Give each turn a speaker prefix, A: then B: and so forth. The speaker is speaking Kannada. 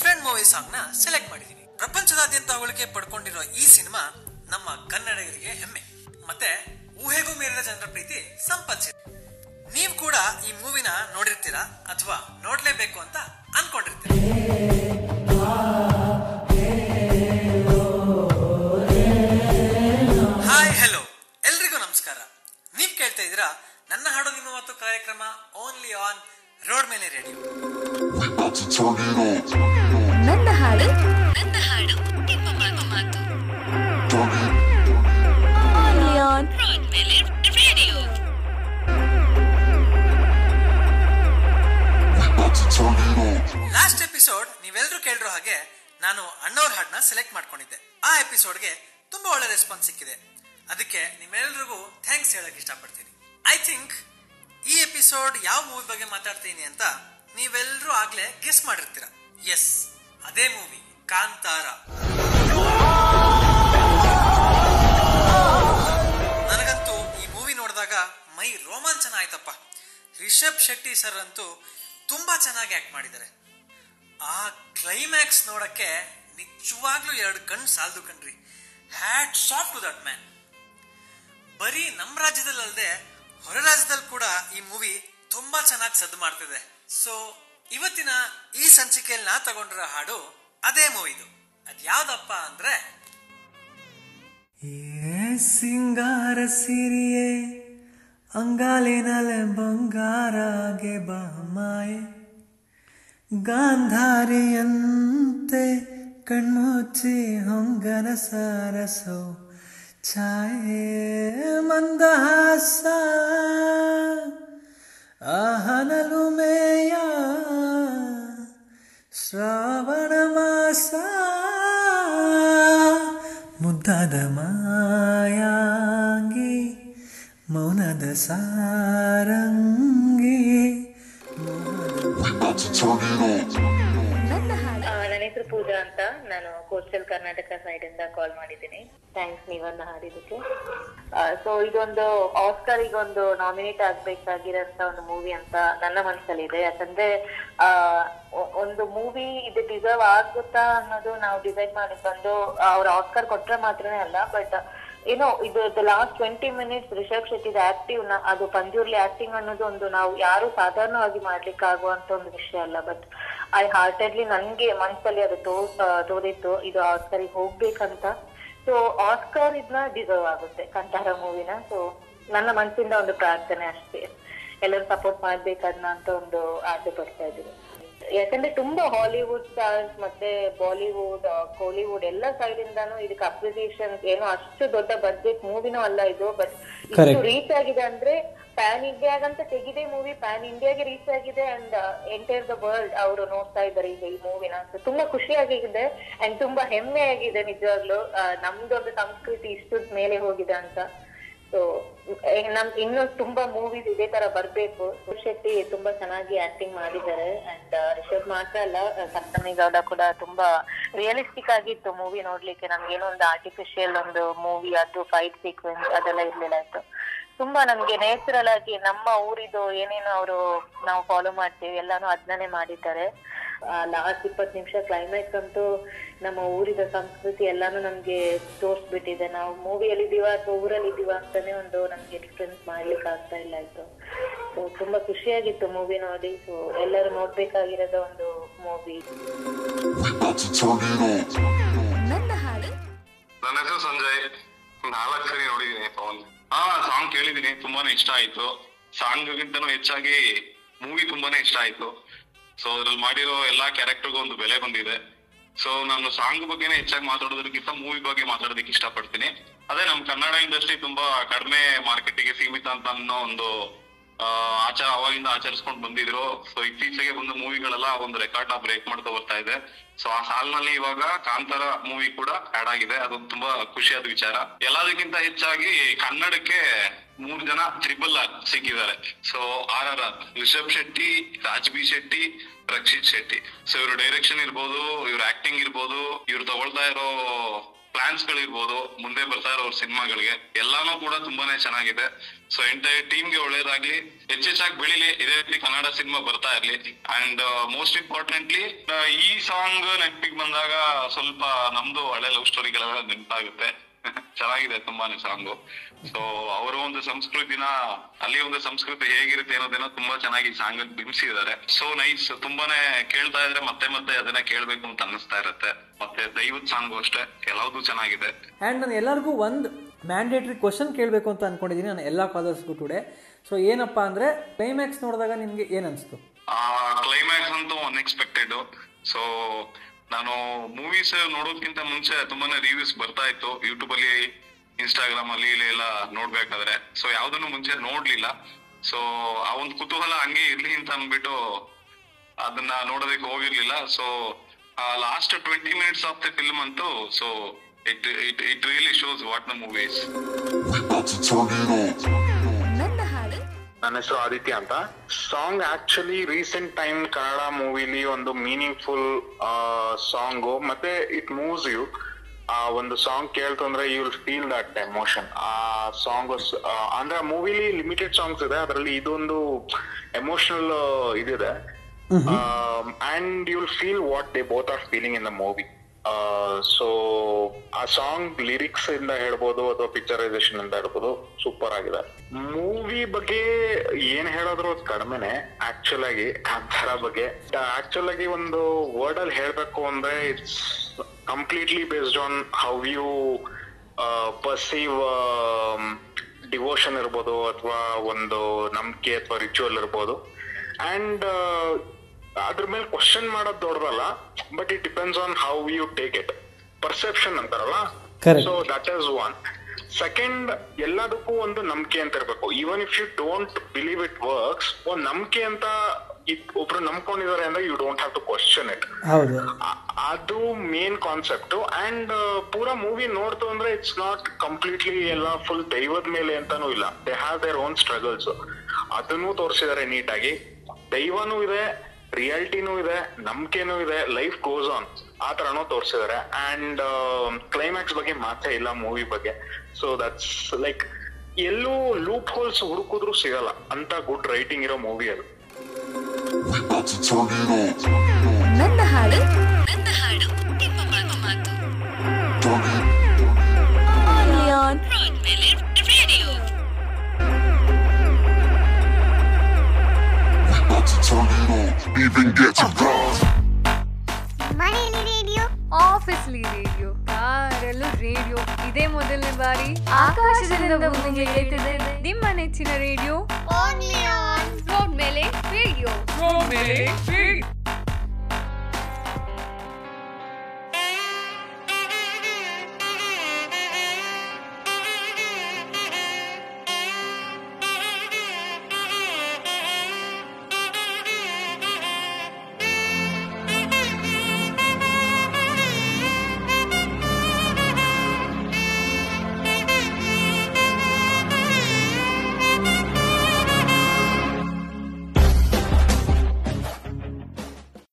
A: ಡಿಫ್ರೆಂಟ್ ಮೂವಿ ಸಾಂಗ್ನ ಸೆಲೆಕ್ಟ್ ಮಾಡಿದೀನಿ. ಪ್ರಪಂಚದಾದ್ಯಂತ ಅವಳಿಗೆ ಪಡ್ಕೊಂಡಿರೋ ಈ ಸಿನಿಮಾ ನಮ್ಮ ಕನ್ನಡಿಗರಿಗೆ ಹೆಮ್ಮೆ. ಮತ್ತೆ ಊಹೆಗೂ ಮೀರಿದ ಜನರ ಪ್ರೀತಿ ಸಂಪಾದಿಸಿದೆ ನೀವು ಕೂಡ ಈ ಮೂವಿನ ನೋಡಿರ್ತೀರಾ ಅಥವಾ ನೋಡ್ಲೇಬೇಕು ಅಂತ ಅನ್ಕೊಂಡಿರ್ತೀರಾ? ಸೆಲೆಕ್ಟ್ ಮಾಡ್ಕೊಂಡಿದ್ದೆ. ಆ ಎಪಿಸೋಡ್ಗೆ ತುಂಬಾ ಒಳ್ಳೆ ರೆಸ್ಪಾನ್ಸ್ ಸಿಕ್ಕಿದೆ. ಅದಕ್ಕೆ ನಿಮ್ಮೆಲ್ಲರಿಗೂ ಥ್ಯಾಂಕ್ಸ್ ಹೇಳಕ್ ಇಷ್ಟಪಡ್ತೀನಿ. ಐ ಥಿಂಕ್ ಈ ಎಪಿಸೋಡ್ ಯಾವ ಮೂವಿ ಬಗ್ಗೆ ಮಾತಾಡ್ತೀನಿ ಅಂತ ನೀವೆಲ್ಲರೂ ಆಗ್ಲೇ ಗೆಸ್ ಮಾಡಿರ್ತೀರ. ಎಸ್ ಅದೇ ಮೂವಿ ಕಾಂತಾರ. ನನಗಂತೂ ಈ ಮೂವಿ ನೋಡಿದಾಗ ಮೈ ರೋಮಾಂಚನ ಆಯ್ತಪ್ಪ. ರಿಷಬ್ ಶೆಟ್ಟಿ ಸರ್ ಅಂತೂ ತುಂಬಾ ಚೆನ್ನಾಗಿ ಆಕ್ಟ್ ಮಾಡಿದ್ದಾರೆ. ಆ ಕ್ಲೈಮ್ಯಾಕ್ಸ್ ನೋಡಕ್ಕೆ ನಿಜವಾಗ್ಲೂ ಎರಡು ಕಣ್ ಸಾಲದು ಕಣ್ರಿ. ಹ್ಯಾಟ್ ಸಾಫ್ಟ್ ಟು ದಟ್ ಮ್ಯಾನ್ ಬರೀ ನಮ್ಮ ರಾಜ್ಯದಲ್ಲಿ ಅಲ್ಲದೆ ಹೊರ ರಾಜ್ಯದಲ್ಲಿ ಕೂಡ ಈ ಮೂವಿ ತುಂಬಾ ಚೆನ್ನಾಗಿ ಸದ್ದು ಮಾಡ್ತಿದೆ. ಸೊ ಇವತ್ತಿನ ಈ ಸಂಚಿಕೆಯಲ್ಲಿ ನಾ ತಗೊಂಡಿರೋ ಹಾಡು ಅದೇ ಮೂವಿದು ಅದ್ ಯಾವ್ದಪ್ಪ ಅಂದ್ರೆ ಸಿಂಗಾರ ಸಿರಿಯೇ ಅಂಗಾಲಿನಲೆ ಬಂಗಾರಾಗೆ ಬಾಮಾಯೆ ಗಾಂಧಾರಿಯಂತೆ ಕಣ್ಮುಚ್ಚಿ ಹೊಂಗನ ಸಾರಸೋ ಛಾಯೆ ಮಂದಹಾಸ ಆಹನಲು ಮೇಯ ಶ್ರಾವಣ ಮಾಸ ಮುದ್ದಾದ ಮಾಯಾಂಗಿ ಮೌನದ ಸಾರಂಗಿ
B: We
C: ಹೆಸರು ಪೂಜಾ ಅಂತ ನಾನು ಕೋಸ್ಟಲ್ ಕರ್ನಾಟಕ ಸೈಡ್ ಇಂದ ಕಾಲ್ ಮಾಡಿದ್ದೀನಿ. ಥ್ಯಾಂಕ್ಸ್ ನೀವನ್ನ ಹಾಡಿದಕ್ಕೆ ಸೊ ಇದೊಂದು ಆಸ್ಕರ್ ಈಗೊಂದು ನಾಮಿನೇಟ್ ಆಗ್ಬೇಕಾಗಿರೋಂತ ಒಂದು ಮೂವಿ ಅಂತ ನನ್ನ ಮನಸ್ಸಲ್ಲಿ ಇದೆ ಯಾಕಂದ್ರೆ ಆ, ಒಂದು ಮೂವಿ ಇದು ಡಿಸರ್ವ್ ಆಗುತ್ತಾ ಅನ್ನೋದು ನಾವು ಡಿಸೈಡ್ ಮಾಡಿ ಬಂದು ಅವ್ರ ಆಸ್ಕರ್ ಕೊಟ್ರೆ ಮಾತ್ರನೇ ಅಲ್ಲ ಬಟ್ ಏನೋ ಇದು ಲಾಸ್ಟ್ ಟ್ವೆಂಟಿ ಮಿನಿಟ್ಸ್ ರಿಷಬ್ ಶೆಟ್ಟಿದ ಆಕ್ಟಿವ್ ಅದು ಪಂದ್ಯೂರ್ಲಿ ಆಕ್ಟಿಂಗ್ ಅನ್ನೋದು ಒಂದು ನಾವು ಯಾರು ಸಾಧಾರಣವಾಗಿ ಮಾಡ್ಲಿಕ್ಕೆ ಆಗುವಂತ ಒಂದು ವಿಷಯ ಅಲ್ಲ. ಬಟ್ ಐ ಹಾರ್ಟೆಡ್ಲಿ ನನ್ಗೆ ಮನ್ಸಲ್ಲಿ ಅದು ತೋ ತೋರಿತ್ತು ಇದು ಆಸ್ಕರಿಗೆ ಹೋಗ್ಬೇಕಂತ. ಸೊ ಆಸ್ಕರ್ ಇದನ್ನ ಡಿಸರ್ವ್ ಆಗುತ್ತೆ ಕಂಠಾರ ಮೂವಿನ. ಸೊ ನನ್ನ ಮನ್ಸಿಂದ ಒಂದು ಪ್ರಾರ್ಥನೆ ಅಷ್ಟೇ. ಎಲ್ಲರೂ ಸಪೋರ್ಟ್ ಮಾಡ್ಬೇಕನ್ನ ಅಂತ ಒಂದು ಆಸೆ ಪಡ್ತಾ ಇದ್ದೀನಿ. ಯಾಕಂದ್ರೆ ತುಂಬಾ ಹಾಲಿವುಡ್ ಸ್ಟಾರ್ಸ್ ಮತ್ತೆ ಬಾಲಿವುಡ್ ಕೋಲಿವುಡ್ ಎಲ್ಲ ಸೈಡ್ ಇಂದಾನು ಇದಕ್ಕೆ ಅಪ್ರಿಸಿಯೇಷನ್ ಏನೋ ಅಷ್ಟು ದೊಡ್ಡ ಬಜೆಟ್ ಮೂವಿನೂ ಅಲ್ಲ ಇದು ಬಟ್ ಇದು ರೀಚ್ ಆಗಿದೆ ಅಂದ್ರೆ ಪ್ಯಾನ್ ಇಂಡಿಯಾಗಂತ ತೆಗಿದೆ ಮೂವಿ ಪ್ಯಾನ್ ಇಂಡಿಯಾಗೆ ರೀಚ್ ಆಗಿದೆ ಅಂಡ್ ಎಂಟೈರ್ ದ ವರ್ಲ್ಡ್ ಅವರು ನೋಡ್ತಾ ಇದ್ದಾರೆ ಈಗ ಈ ಮೂವಿನ ತುಂಬಾ ತುಂಬಾ ಖುಷಿಯಾಗಿದೆ ಅಂಡ್ ತುಂಬಾ ಹೆಮ್ಮೆ ಆಗಿದೆ ನಿಜವಾಗ್ಲು ನಮ್ದೊಂದು ಸಂಸ್ಕೃತಿ ಇಷ್ಟು ಮೇಲೆ ಹೋಗಿದೆ ಅಂತ. ಸೊ ನಮ್ ಇನ್ನು ತುಂಬಾ ಮೂವೀಸ್ ಇದೇ ತರ ಬರ್ಬೇಕು. ಶೆಟ್ಟಿ ತುಂಬಾ ಚೆನ್ನಾಗಿ ಆಕ್ಟಿಂಗ್ ಮಾಡಿದ್ದಾರೆ. ಅಂಡ್ ರಿಷಬ್ ಮಾತ್ರ ಅಲ್ಲ ಸಪ್ತಮಿ ಗೌಡ ಕೂಡ ತುಂಬಾ ರಿಯಲಿಸ್ಟಿಕ್ ಆಗಿತ್ತು ಮೂವಿ ನೋಡ್ಲಿಕ್ಕೆ. ನಮ್ಗೇನೋ ಒಂದು ಆರ್ಟಿಫಿಷಿಯಲ್ ಒಂದು ಮೂವಿ ಅದು ಫೈಟ್ ಸೀಕ್ವೆನ್ಸ್ ಅದೆಲ್ಲ ಇರ್ಲಿಲ್ಲ ಆಯ್ತು ತುಂಬಾ ನಮ್ಗೆ ನ್ಯಾಚುರಲ್ ಆಗಿ ನಮ್ಮ ಊರಿದು ಏನೇನು ಅವರು ನಾವು ಫಾಲೋ ಮಾಡ್ತೀವಿ, ಎಲ್ಲಾನು ಅದನ್ನೇ ಮಾಡಿದ್ದಾರೆ. ಲಾಸ್ಟ್ ಇಪ್ಪತ್ತು ನಿಮಿಷ ಕ್ಲೈಮ್ಯಾಕ್ಸ್ ಅಂತೂ ನಮ್ಮ ಊರಿನ ಸಂಸ್ಕೃತಿ ಎಲ್ಲಾನು ನಮ್ಗೆ ತೋರ್ಸ್ಬಿಟ್ಟಿದೆ. ನಾವು ಮೂವಿಯಲ್ಲಿ ಇದೀವ ಅಥವಾ ಊರಲ್ಲಿ ಇದೀವ ಅಂತಾನೆ ಒಂದು ನಮ್ಗೆ ಎಕ್ಸ್ಪೀರಿಯನ್ಸ್ ಮಾಡ್ಲಿಕ್ಕೆ ಆಗ್ತಾ ಇಲ್ಲ ಆಯ್ತು. ಸೊ ತುಂಬಾ ಖುಷಿಯಾಗಿತ್ತು ಮೂವಿ ನೋಡಿ. ಸೊ ಎಲ್ಲರೂ ನೋಡ್ಬೇಕಾಗಿರೋದ ಒಂದು ಮೂವಿ
D: ನನ್ನ
E: ನನ್ನ ಹೆಸರು ಸಂಜಯ್ ನಾಲ್ಕು ಸರಿ ನೋಡಿದೀನಿ ಪವನ್ ಹಾ ಸಾಂಗ್ ಕೇಳಿದೀನಿ ತುಂಬಾನೇ ಇಷ್ಟ ಆಯ್ತು. ಸಾಂಗ್ ಗಿಂತನೂ ಹೆಚ್ಚಾಗಿ ಮೂವಿ ತುಂಬಾನೇ ಇಷ್ಟ ಆಯ್ತು. ಸೊ ಅದ್ರಲ್ಲಿ ಮಾಡಿರೋ ಎಲ್ಲಾ ಕ್ಯಾರೆಕ್ಟರ್ಗೂ ಒಂದು ಬೆಲೆ ಬಂದಿದೆ. ಸೊ ನಾನು ಸಾಂಗ್ ಬಗ್ಗೆನೇ ಹೆಚ್ಚಾಗಿ ಮಾತಾಡೋದಕ್ಕಿಂತ ಮೂವಿ ಬಗ್ಗೆ ಮಾತಾಡೋದಕ್ಕೆ ಇಷ್ಟಪಡ್ತೀನಿ. ಅದೇ ನಮ್ ಕನ್ನಡ ಇಂಡಸ್ಟ್ರಿ ತುಂಬಾ ಕಡಿಮೆ ಮಾರ್ಕೆಟಿಗೆ ಸೀಮಿತ ಅಂತ ಅನ್ನೋ ಒಂದು ಆಚಾರ ಅವಾಗಿಂದ ಆಚರಿಸ್ಕೊಂಡು ಬಂದಿದ್ರು. ಸೊ ಇತ್ತೀಚೆಗೆ ಬಂದ ಮೂವಿಗಳೆಲ್ಲ ಒಂದು ರೆಕಾರ್ಡ್ ಬ್ರೇಕ್ ಮಾಡ್ತಾ ಬರ್ತಾ ಇದೆ. ಸೊ ಆ ಸಾಲಿನಲ್ಲಿ ಇವಾಗ ಕಾಂತಾರ ಮೂವಿ ಕೂಡ ಆಡ್ ಆಗಿದೆ. ಅದು ತುಂಬಾ ಖುಷಿಯಾದ ವಿಚಾರ. ಎಲ್ಲದಕ್ಕಿಂತ ಹೆಚ್ಚಾಗಿ ಕನ್ನಡಕ್ಕೆ ಮೂರ್ ಜನ ತ್ರಿಬಲ್ ಆರ್ ಸಿಕ್ಕಿದ್ದಾರೆ. So R R R Rishab Shetty Raj B Shetty Rakshit Shetty. So ಇವ್ರ ಡೈರೆಕ್ಷನ್ ಇರ್ಬೋದು, ಇವ್ರ ಆಕ್ಟಿಂಗ್ ಇರ್ಬೋದು, ಇವ್ರು ತಗೊಳ್ತಾ ಇರೋ ಪ್ಲಾನ್ಸ್ ಗಳಿರ್ಬೋದು ಮುಂದೆ ಬರ್ತಾ ಇರೋ ಸಿನಿಮಾಗಳಿಗೆ, ಎಲ್ಲಾನು ಕೂಡ ತುಂಬಾನೇ ಚೆನ್ನಾಗಿದೆ. ಸೊ ಎಂಟೈರ್ ಟೀಮ್ಗೆ ಒಳ್ಳೇದಾಗ್ಲಿ ಹೆಚ್ಚೆಚ್ಚಾಗಿ ಬೆಳಿಲಿ, ಇದೇ ರೀತಿ ಕನ್ನಡ ಸಿನಿಮಾ ಬರ್ತಾ ಇರ್ಲಿ. ಅಂಡ್ ಮೋಸ್ಟ್ ಇಂಪಾರ್ಟೆಂಟ್ಲಿ ಈ ಸಾಂಗ್ ನೆನಪಿಗೆ ಬಂದಾಗ ಸ್ವಲ್ಪ ನಮ್ದು ಹಳೆ ಲವ್ ಸ್ಟೋರಿಗಳೆಲ್ಲ ನೆನಪಾಗುತ್ತೆ. ಚೆನ್ನಾಗಿದೆ ತುಂಬಾನೇ ಸಾಂಗು. ಸೊ ಅವರ ಒಂದು ಸಂಸ್ಕೃತಿನ ಅಲ್ಲಿ ಒಂದು ಸಂಸ್ಕೃತಿ ಹೇಗಿರುತ್ತೆ ಅನ್ನೋದನ್ನ ತುಂಬಾ ಚೆನ್ನಾಗಿ ಸಾಂಗ್ ಬಿಂಬಿಸಿದ್ದಾರೆ. ಸೊ ನೈಸ್ ತುಂಬಾನೇ ಕೇಳ್ತಾ ಇದ್ರೆ ಮತ್ತೆ ಮತ್ತೆ ಅದನ್ನ ಕೇಳ್ಬೇಕು ಅಂತ ಅನ್ನಿಸ್ತಾ ಇರುತ್ತೆ. ಮತ್ತೆ ದೈವದ ಸಾಂಗು ಅಷ್ಟೇ ಎಲ್ಲವೂ ಚೆನ್ನಾಗಿದೆ.
A: ಅಂಡ್ ನಾನು ಎಲ್ಲರಿಗೂ ಒಂದು ಮ್ಯಾಂಡೇಟ್ರಿ ಕ್ವಶನ್ ಕೇಳಬೇಕು ಅಂತ ಅನ್ಕೊಂಡಿದ್ದೀನಿ ನಾನು ಎಲ್ಲ ಕಾಲರ್ಸ್ಗೂ ಟುಡೆ ಸೊ ಏನಪ್ಪಾ ಅಂದ್ರೆ ಕ್ಲೈಮ್ಯಾಕ್ಸ್ ನೋಡಿದಾಗ ನಿಮ್ಗೆ ಏನ್ ಅನ್ಸ್ತು?
E: ಆ ಕ್ಲೈಮ್ಯಾಕ್ಸ್ ಅಂತೂ ಅನ್ಎಕ್ಸ್ಪೆಕ್ಟೆಡ್ ಸೊ ನಾನು ಮೂವೀಸ್ ನೋಡೋದ್ಕಿಂತ ಮುಂಚೆ ತುಂಬಾನೇ ರಿವ್ಯೂಸ್ ಬರ್ತಾ ಇತ್ತು. ಯೂಟ್ಯೂಬ್ ಅಲ್ಲಿ ಇನ್ಸ್ಟಾಗ್ರಾಮ್ ಅಲ್ಲಿ ಇಲ್ಲಿ ಎಲ್ಲ ನೋಡ್ಬೇಕಾದ್ರೆ. ಸೊ ಯಾವ್ದನ್ನು ಮುಂಚೆ ನೋಡ್ಲಿಲ್ಲ. ಸೊ ಆ ಒಂದು ಕುತೂಹಲ ಹಂಗೆ ಇರ್ಲಿ ಅಂತ ಅಂದ್ಬಿಟ್ಟು ಅದನ್ನ ನೋಡೋದಕ್ಕೆ ಹೋಗಿರ್ಲಿಲ್ಲ. So last twenty minutes of the film ಅಂತೂ so it it it really shows ವಾಟ್ನ movies
D: ನನ್ನ
F: ಹೆಸರು ಆದಿತ್ಯ ಅಂತ. Song actually recent time Kannada ಮೂವಿಲಿ ಒಂದು ಮೀನಿಂಗ್ ಫುಲ್ ಸಾಂಗು ಮತ್ತೆ ಇಟ್ ಮೂವ್ಸ್ ಯು ಆ ಒಂದು ಸಾಂಗ್ ಕೇಳ್ತು ಅಂದ್ರೆ you will feel that emotion ಆ ಸಾಂಗ್ ಅಂದ್ರೆ ಆ ಮೂವಿಲಿ ಲಿಮಿಟೆಡ್ ಸಾಂಗ್ಸ್ ಇದೆ ಅದರಲ್ಲಿ ಇದೊಂದು ಎಮೋಷನಲ್ ಇದಿದೆ. And you will feel what they both are feeling in the movie so ಆ ಸಾಂಗ್ ಲಿರಿಕ್ಸ್ ಇಂದ ಹೇಳ್ಬೋದು ಅಥವಾ ಪಿಕ್ಚರೈಸೇಷನ್ ಇಂದ ಹೇಳ್ಬೋದು ಸೂಪರ್ ಆಗಿದೆ. ಮೂವಿ ಬಗ್ಗೆ ಏನ್ ಹೇಳಿದ್ರು ಅದು ಕಡಿಮೆನೆ. ಆಕ್ಚುಲ್ ಆಗಿ ಕಾಂತಾರ ಬಗ್ಗೆ. ಆಕ್ಚುಲ್ ಆಗಿ ಒಂದು ವರ್ಡ್ ಅಲ್ಲಿ ಹೇಳ್ಬೇಕು ಅಂದ್ರೆ it's completely based on how you perceive devotion ಇರ್ಬೋದು ಅಥವಾ ಒಂದು ನಂಬಿಕೆ ಅಥವಾ ರಿಚುವಲ್ ಇರ್ಬೋದು. ಅಂಡ್ ಅದ್ರ ಮೇಲೆ ಕ್ವಶನ್ ಮಾಡೋದು ದೊಡ್ಡದಲ್ಲ but it depends on how you take it perception ಅಂತಾರಲ್ಲ. So that is one second ಎಲ್ಲದಕ್ಕೂ ಒಂದು ನಂಬಿಕೆ ಅಂತ ಇರ್ಬೇಕು. Even if you don't believe it works ಒಂದ್ ನಂಬಿಕೆ ಅಂತ ಒಬ್ರು ನಂಬ್ಕೊಂಡಿದ್ದಾರೆ ಅಂದ್ರೆ you don't have to
A: question
F: it ಅದು ಮೇನ್ ಕಾನ್ಸೆಪ್ಟ್ ಅಂಡ್ ಪೂರಾ ಮೂವಿ ನೋಡ್ತು ಅಂದ್ರೆ ಇಟ್ಸ್ ನಾಟ್ ಕಂಪ್ಲೀಟ್ಲಿ ಎಲ್ಲ ಫುಲ್ ದೈವದ ಮೇಲೆ ಅಂತಾನೂ ಇಲ್ಲ. They have their own struggles ಅದನ್ನು ತೋರಿಸಿದ್ದಾರೆ ನೀಟಾಗಿ ದೈವನೂ ಇದೆ ರಿಯಾಲಿಟಿನೂ ಇದೆ ನಂಬಿಕೆನೂ ಇದೆ ಲೈಫ್ ಗೋಸ್ ಆನ್ ಆ ತರನೂ ತೋರಿಸಿದ್ದಾರೆ. ಅಂಡ್ ಕ್ಲೈಮ್ಯಾಕ್ಸ್ ಬಗ್ಗೆ ಮಾತೇ ಇಲ್ಲ ಮೂವಿ ಬಗ್ಗೆ. ಸೊ ದಟ್ಸ್ ಲೈಕ್ ಎಲ್ಲೂ ಲೂಪ್ ಹೋಲ್ಸ್ ಹುಡುಕಿದ್ರು ಸಿಗಲ್ಲ. ಅಂತ ಗುಡ್ ರೈಟಿಂಗ್ ಇರೋ ಮೂವಿ ಅದು.
D: ನನ್ನ ಹಾಡು. ನನ್ನ ಹಾಡು. ನಿಮ್ಮ ಮಾತು. ಮಾತು
B: Turn it.
D: Only on Broad ಮೇಲೆ
B: radio Even get to God.
G: ಮನೆಯಲ್ಲಿ ರೇಡಿಯೋ
H: ಆಫೀಸ್ಲಿ ರೇಡಿಯೋ ಕಾರಲ್ಲೂ ರೇಡಿಯೋ. ಇದೇ ಮೊದಲನೇ ಬಾರಿ ಆಕಾಶದಿಂದ ಭೂಮಿಗೆ ಹೇಳ್ತಿದೆ ನಿಮ್ಮ ನೆಚ್ಚಿನ ರೇಡಿಯೋ.
G: ಓನ್ಲಿ ಆನ್
H: ರೋಡ್ ಮೇಲೆ ರೇಡಿಯೋ. ರೋಡ್ ಮೇಲೆ ರೇಡಿಯೋ.